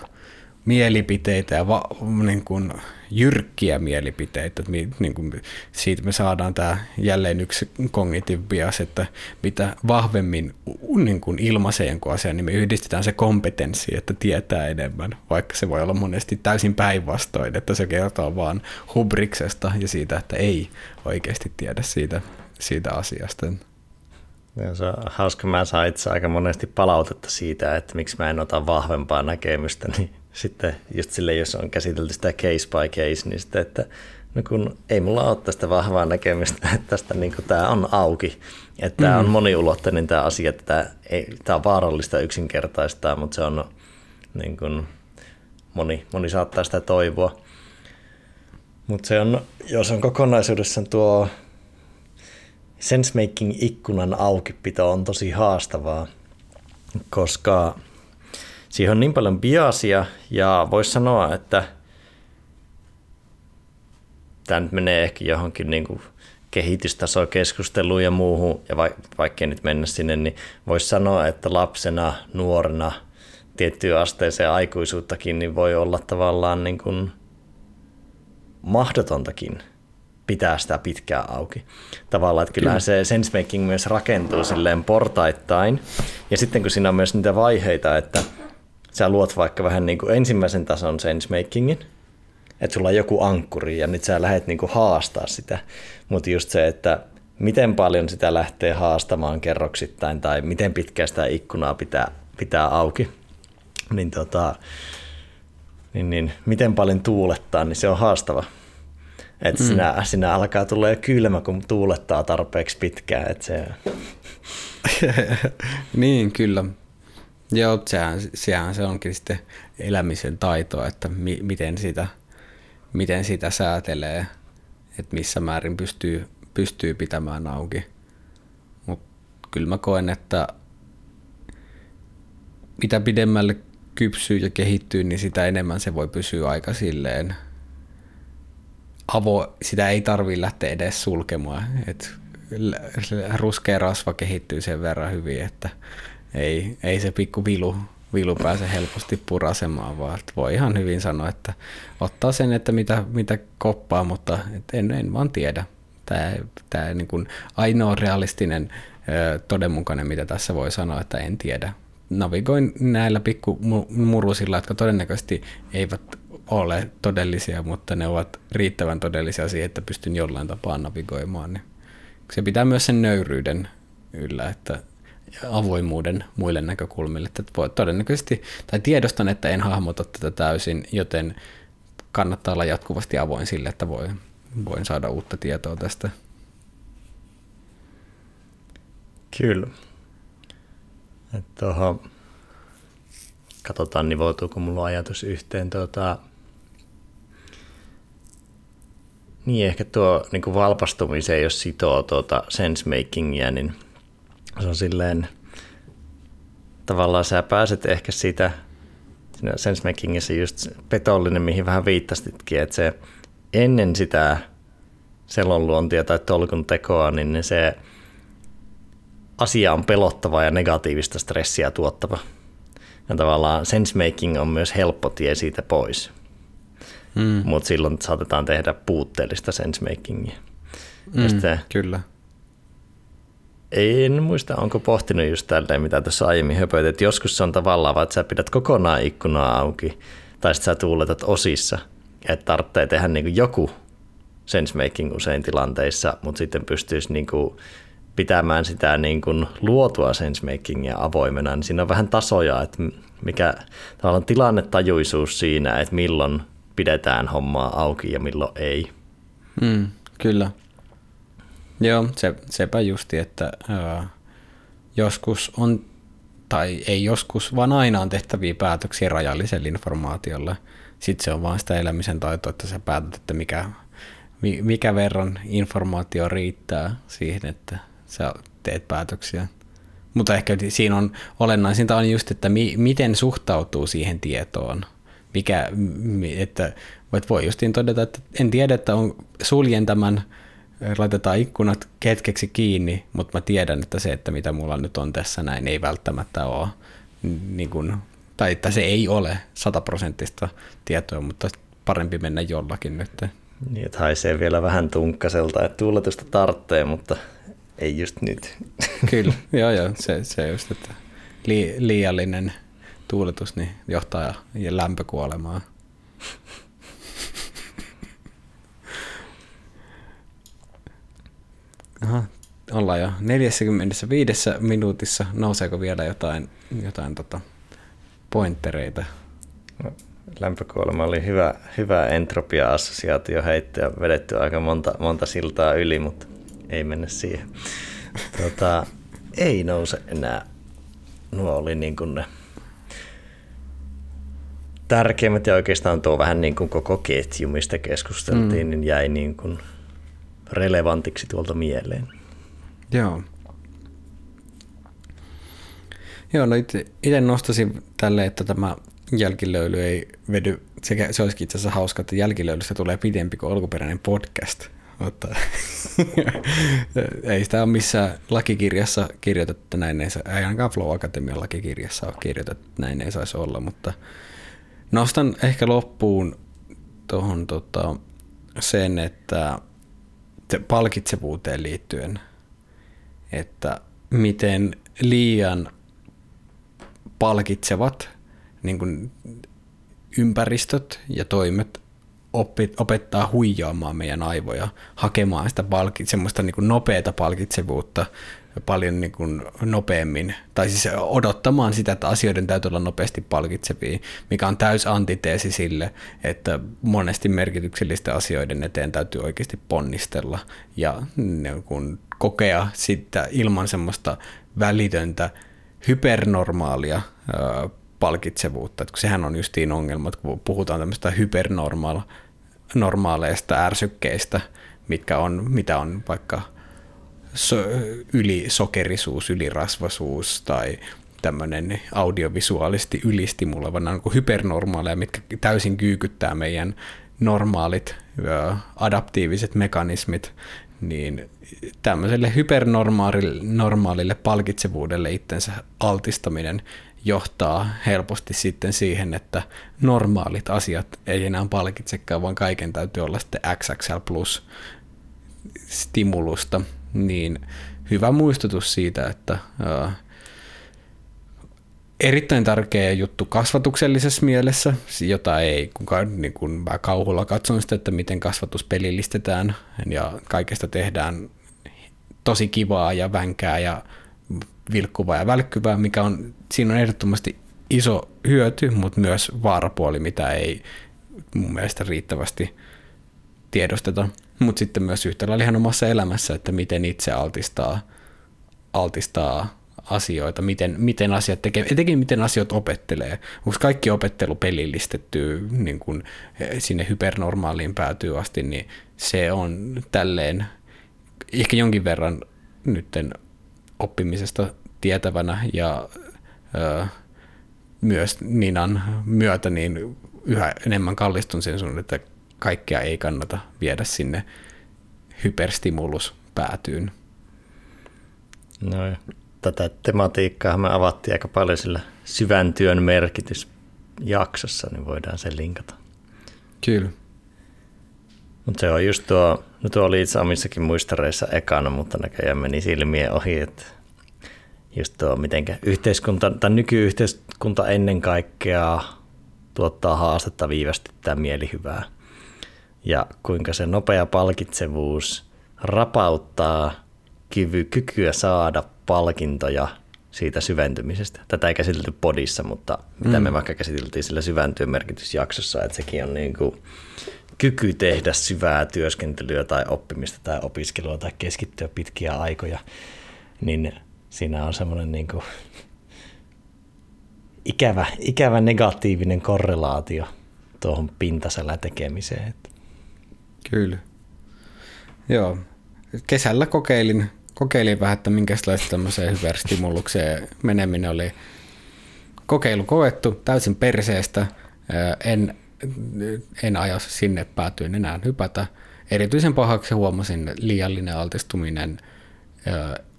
mielipiteitä ja va, niin kuin jyrkkiä mielipiteitä. Niin kuin siitä me saadaan tämä jälleen yksi cognitive bias, että mitä vahvemmin niin kuin ilmaisee jonkun asian, niin me yhdistetään se kompetenssi, että tietää enemmän, vaikka se voi olla monesti täysin päinvastoin, että se kertoo vaan hubriksesta ja siitä, että ei oikeasti tiedä siitä, siitä asiasta. Ja se on hauska, mä saan itse aika monesti palautetta siitä, että miksi mä en ota vahvempaa näkemystä, niin sitten just sille, jos on käsitelty sitä case by case, niin sitten, että no kun ei mulla ole tästä vahvaa näkemystä, että tästä niin tämä on auki, että tämä mm. on moniulotteinen tämä asia, että tämä, ei, tämä on vaarallista yksinkertaistaa, mutta se on niin kuin, moni, moni saattaa sitä toivoa. Mutta se on, jos on kokonaisuudessaan tuo sensemaking-ikkunan aukipito on tosi haastavaa, koska siihen on niin paljon biasia ja voisi sanoa, että tämä nyt menee ehkä johonkin niin kuin kehitystaso keskusteluun ja muuhun, ja vaikkei nyt mennä sinne, niin voisi sanoa, että lapsena, nuorena, tiettyyn asteeseen aikuisuuttakin, niin voi olla tavallaan niin kuin mahdotontakin pitää sitä pitkään auki. Tavallaan, että kyllähän Kyllä. se sensemaking myös rakentuu silleen portaittain. Ja sitten kun siinä on myös niitä vaiheita, että sä luot vaikka vähän niin kuin ensimmäisen tason sensemakingin, että sulla on joku ankkuri ja nyt sä lähdet niin kuin haastaa sitä. Mutta just se, että miten paljon sitä lähtee haastamaan kerroksittain tai miten pitkään sitä ikkunaa pitää, pitää auki, niin, tota, niin, niin miten paljon tuulettaa, niin se on haastava. Että mm. sinä, sinä alkaa tulla jo kylmä, kun tuulettaa tarpeeksi pitkään. Että se... niin, kyllä. Joo, sehän, sehän se onkin sitten elämisen taito, että mi, miten, sitä, miten sitä säätelee, että missä määrin pystyy, pystyy pitämään auki. Mutta kyllä mä koen, että mitä pidemmälle kypsyy ja kehittyy, niin sitä enemmän se voi pysyä aika silleen avo, sitä ei tarvii lähteä edes sulkemaan. Et ruskea rasva kehittyy sen verran hyvin, että ei, ei se pikku vilu, vilu pääse helposti purasemaan, vaan voi ihan hyvin sanoa, että ottaa sen, että mitä, mitä koppaa, mutta en, en vaan tiedä. Tämä, tämä niin kuin ainoa realistinen todenmukainen, mitä tässä voi sanoa, että en tiedä. Navigoin näillä pikku murusilla, jotka todennäköisesti eivät ole todellisia, mutta ne ovat riittävän todellisia siihen, että pystyn jollain tapaa navigoimaan. Niin se pitää myös sen nöyryyden yllä, että avoimuuden muille näkökulmille. Että voi todennäköisesti, tai tiedostan, että en hahmota tätä täysin, joten kannattaa olla jatkuvasti avoin sille, että voi, voin saada uutta tietoa tästä. Kyllä. Tuohon, katsotaan nivoutuuko mulla ajatus yhteen. Tuota, niin ehkä tuo niin kuin valpastumiseen, jos sitoo tuota sensemakingia, niin se on silleen, tavallaan sä pääset ehkä siitä, siinä sensemakingissa just petollinen, mihin vähän viittasitkin, että se ennen sitä selonluontia tai tolkun tekoa, niin se asia on pelottava ja negatiivista stressiä tuottava. Ja tavallaan sensemaking on myös helppo tie siitä pois. Mm. Mutta silloin saatetaan tehdä puutteellista sensemakingia. Mm, sitten, kyllä. En muista, onko pohtinut just tälleen, mitä tässä aiemmin höpöit, että joskus se on tavallaan, että sä pidät kokonaan ikkunaa auki, tai sitten sä tuuletat osissa, että tarvitsee tehdä niin joku sensemaking usein tilanteissa, mutta sitten pystyisi niin kuin pitämään sitä niin kuin luotua sensemakingia avoimena, niin siinä on vähän tasoja, että mikä tavallaan tilannetajuisuus siinä, että milloin pidetään hommaa auki ja milloin ei. Mm, kyllä. Joo, se, sepä justi, että ää, joskus on, tai ei joskus, vaan aina on tehtäviä päätöksiä rajallisella informaatiolla. Sitten se on vaan sitä elämisen taitoa, että sä päätät, että mikä, mikä verran informaatio riittää siihen, että sä teet päätöksiä. Mutta ehkä siinä on olennaisinta on just, että mi, miten suhtautuu siihen tietoon. Mikä, että voi justiin todeta, että en tiedä, että on, suljen tämän, laitetaan ikkunat hetkeksi kiinni, mutta mä tiedän, että se, että mitä mulla nyt on tässä näin, ei välttämättä ole, niin kuin, tai että se ei ole sataprosenttista tietoa, mutta parempi mennä jollakin nyt. Niin, että haisee vielä vähän tunkkaselta, että tuuletusta tarttee, mutta ei just nyt. Kyllä, joo joo, se, se just, että li, liiallinen tuuletus niin johtaa lämpökuolemaan. Aha, ollaan jo 45 minuutissa. Nouseeko vielä jotain, jotain tota pointtereita? No, lämpökuolema oli hyvä, hyvä entropia-assosiaatio heitti ja vedetty aika monta, monta siltaa yli, mutta ei mennä siihen. Tota, ei nouse enää. Nuo oli niin kuin ne tärkeimmät ja oikeastaan tuo vähän niin kuin koko ketju, mistä keskusteltiin, mm. niin jäi niin kuin relevantiksi tuolta mieleen. Joo. Joo, no itse, nostasin tälle, että tämä jälkilöyly ei vedy, sekä, se olisikin itse asiassa hauska, että jälkilöylystä tulee pidempi kuin alkuperäinen podcast. Mutta ei sitä ole missään lakikirjassa kirjoitettu, että näin ei, ei ainakaan Flow Akatemian lakikirjassa ole kirjoitettu, että näin ei saisi olla, mutta nostan ehkä loppuun tuohon tota, sen, että palkitsevuuteen liittyen, että miten liian palkitsevat niin kuin ympäristöt ja toimet opettaa huijaamaan meidän aivoja, hakemaan sitä palki, semmoista niin nopeata palkitsevuutta paljon niin kuin nopeammin, tai siis odottamaan sitä, että asioiden täytyy olla nopeasti palkitsevia, mikä on täys antiteesi sille, että monesti merkityksellisten asioiden eteen täytyy oikeasti ponnistella ja niin kuin kokea sitä ilman semmoista välitöntä hypernormaalia palkitsevuutta. Että sehän on justiin ongelma, että kun puhutaan tämmöistä hypernormaaleista ärsykkeistä, mitkä on, mitä on vaikka so, ylisokerisuus, ylirasvasuus tai tämmöinen audiovisuaalisesti ylistimuloiva, nämä on hypernormaaleja, mitkä täysin kyykyttää meidän normaalit adaptiiviset mekanismit, niin tämmöiselle hypernormaalille palkitsevuudelle itsensä altistaminen johtaa helposti sitten siihen, että normaalit asiat ei enää palkitsekaan, vaan kaiken täytyy olla sitten XXL plus stimulusta, niin hyvä muistutus siitä, että ää, erittäin tärkeä juttu kasvatuksellisessa mielessä, jota ei kukaan, niin kuin mä kauhulla katson sitä, että miten kasvatus pelillistetään ja kaikesta tehdään tosi kivaa ja vänkää ja vilkkuvaa ja välkkyvää, mikä on, siinä on ehdottomasti iso hyöty, mutta myös vaarapuoli, mitä ei mun mielestä riittävästi tiedosteta. Mutta sitten myös yhtä lailla ihan omassa elämässä, että miten itse altistaa, altistaa asioita, miten, miten asiat tekee, etenkin miten asiat opettelee. Onko kaikki opettelu pelillistetty niin kun sinne hypernormaaliin päätyy asti, niin se on tälleen ehkä jonkin verran nytten oppimisesta tietävänä ja ö, myös Ninan myötä niin yhä enemmän kallistun sen sun, että kaikkea ei kannata viedä sinne hyperstimulus päätyyn. No, tätä tematiikkaa me avattiin aika paljon sillä syvän työn merkitys jaksossa, niin voidaan sen linkata. Kyllä. Mutta se on just tuo, no tuo oli itse omissakin muistareissa ekana, mutta näköjään meni silmien ohi, että just tuo, miten yhteiskunta, tai nykyyhteiskunta ennen kaikkea tuottaa haastetta viivästyttää mielihyvää. Ja kuinka se nopea palkitsevuus rapauttaa kyvy, kykyä saada palkintoja siitä syventymisestä. Tätä ei käsitelty podissa, mutta mitä mm. me vaikka käsiteltiin sillä syväntyön merkitysjaksossa, että sekin on niin kuin kyky tehdä syvää työskentelyä tai oppimista tai opiskelua tai keskittyä pitkiä aikoja, niin siinä on semmoinen niin kuin ikävä, ikävä negatiivinen korrelaatio tuohon pintasella tekemiseen. Kyllä. Joo. Kesällä kokeilin, kokeilin vähän, että minkälaista tämmöiseen hyperstimulukseen meneminen oli kokeilu koettu täysin perseestä. En, en aja sinne päätyin enää hypätä. Erityisen pahaksi huomasin liiallinen altistuminen –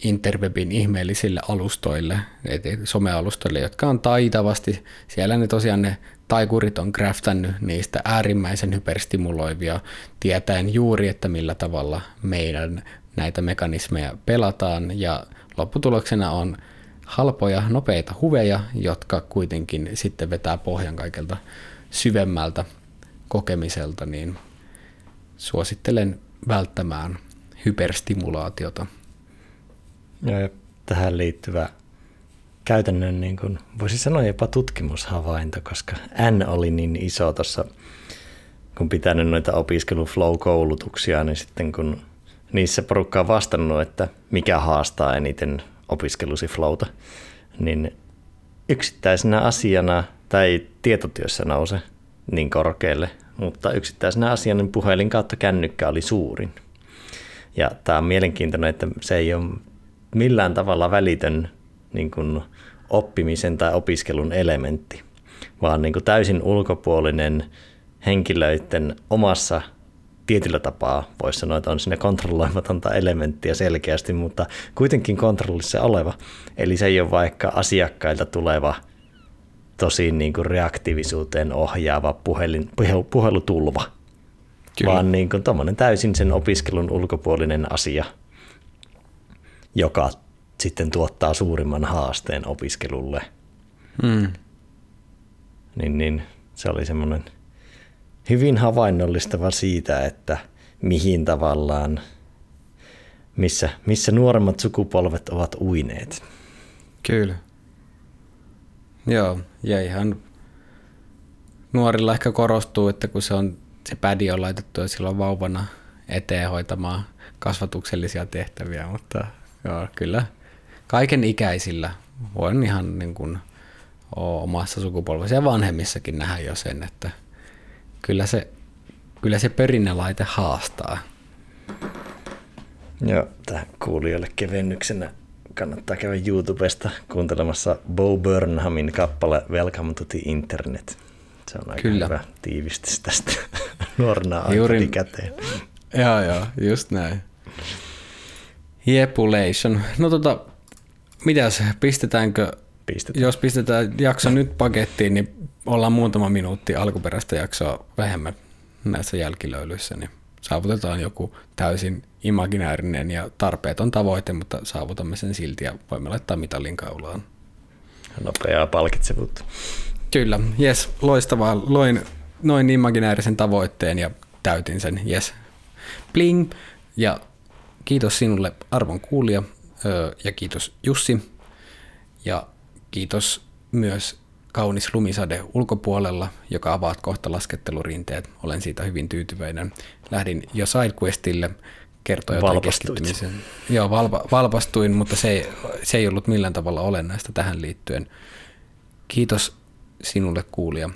interwebin ihmeellisille alustoille, somealustoille, jotka on taitavasti, siellä ne tosiaan ne taikurit on craftannut niistä äärimmäisen hyperstimuloivia, tietäen juuri, että millä tavalla meidän näitä mekanismeja pelataan, ja lopputuloksena on halpoja, nopeita huveja, jotka kuitenkin sitten vetää pohjan kaikelta syvemmältä kokemiselta, niin suosittelen välttämään hyperstimulaatiota. Ja tähän liittyvä käytännön, niin kuin, voisi sanoa jopa tutkimushavainto, koska N oli niin iso tuossa, kun pitänyt noita opiskelu-flow-koulutuksia, niin sitten kun niissä porukka on vastannut, että mikä haastaa eniten opiskelusi flowta, niin yksittäisenä asiana ei tietotyössä nouse niin korkealle, mutta yksittäisenä asiana niin puhelin kautta kännykkä oli suurin. Ja tämä on mielenkiintoinen, että se ei ole millään tavalla välitön niin kuin oppimisen tai opiskelun elementti, vaan niin kuin täysin ulkopuolinen henkilöiden omassa tietyllä tapaa voisi sanoa, että on sinne kontrolloimatonta elementtiä selkeästi, mutta kuitenkin kontrollissa oleva. Eli se ei ole vaikka asiakkailta tuleva tosi niin kuin reaktiivisuuteen ohjaava puhelin, puhelutulva, Kyllä. vaan niin kuin täysin sen opiskelun ulkopuolinen asia, joka sitten tuottaa suurimman haasteen opiskelulle. Mm. Niin, niin se oli semmoinen hyvin havainnollistava siitä, että mihin tavallaan, missä, missä nuoremmat sukupolvet ovat uineet. Kyllä. Joo, ja ihan nuorilla ehkä korostuu, että kun se on se pädi on laitettu jo silloin vauvana eteen hoitamaan kasvatuksellisia tehtäviä, mutta joo, kyllä kaiken ikäisillä voin ihan niin kuin omassa sukupolvessa ja vanhemmissakin nähdä jo sen, että kyllä se, kyllä se perinnelaite haastaa. Joo, tähän kuulijoille kevennyksenä kannattaa käydä YouTubesta kuuntelemassa Bo Burnhamin kappale Welcome to the Internet. Se on aika Kyllä. hyvä tiivistys tästä nuorena Juuri... käteen. Joo, joo, just näin. Jepulation. No tota, mitäs, pistetäänkö, pistetään. jos pistetään jakso nyt pakettiin, niin ollaan muutama minuutti alkuperäistä jaksoa vähemmän näissä jälkilöylyissä, niin saavutetaan joku täysin imaginäärinen ja tarpeeton tavoite, mutta saavutamme sen silti ja voimme laittaa mitalin kaulaan. Nopeaa palkitsevuutta. Kyllä, jes, loistavaa. Loin noin imaginäärisen tavoitteen ja täytin sen, jes. Bling! Ja kiitos sinulle arvon kuulija ja kiitos Jussi. Ja kiitos myös kaunis lumisade ulkopuolella, joka avaat kohta laskettelurinteet. Olen siitä hyvin tyytyväinen. Lähdin jo SideQuestille kertoa jotain keskittymisen. Joo, valpa, valpastuin, mutta se ei, se ei ollut millään tavalla olennaista tähän liittyen. Kiitos sinulle kuulija.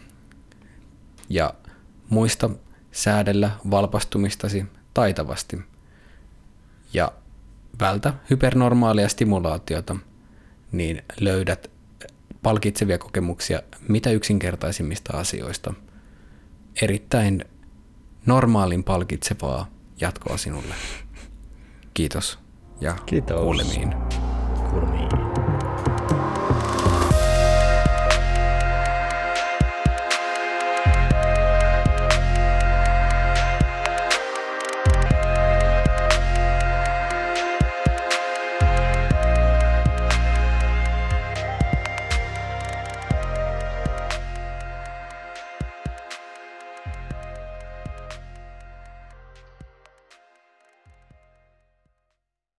Ja muista säädellä valpastumistasi taitavasti. Ja vältä hypernormaalia stimulaatiota, niin löydät palkitsevia kokemuksia mitä yksinkertaisimmista asioista. Erittäin normaalin palkitsevaa jatkoa sinulle. Kiitos ja Kiitos. kuulemiin. Kuulemiin.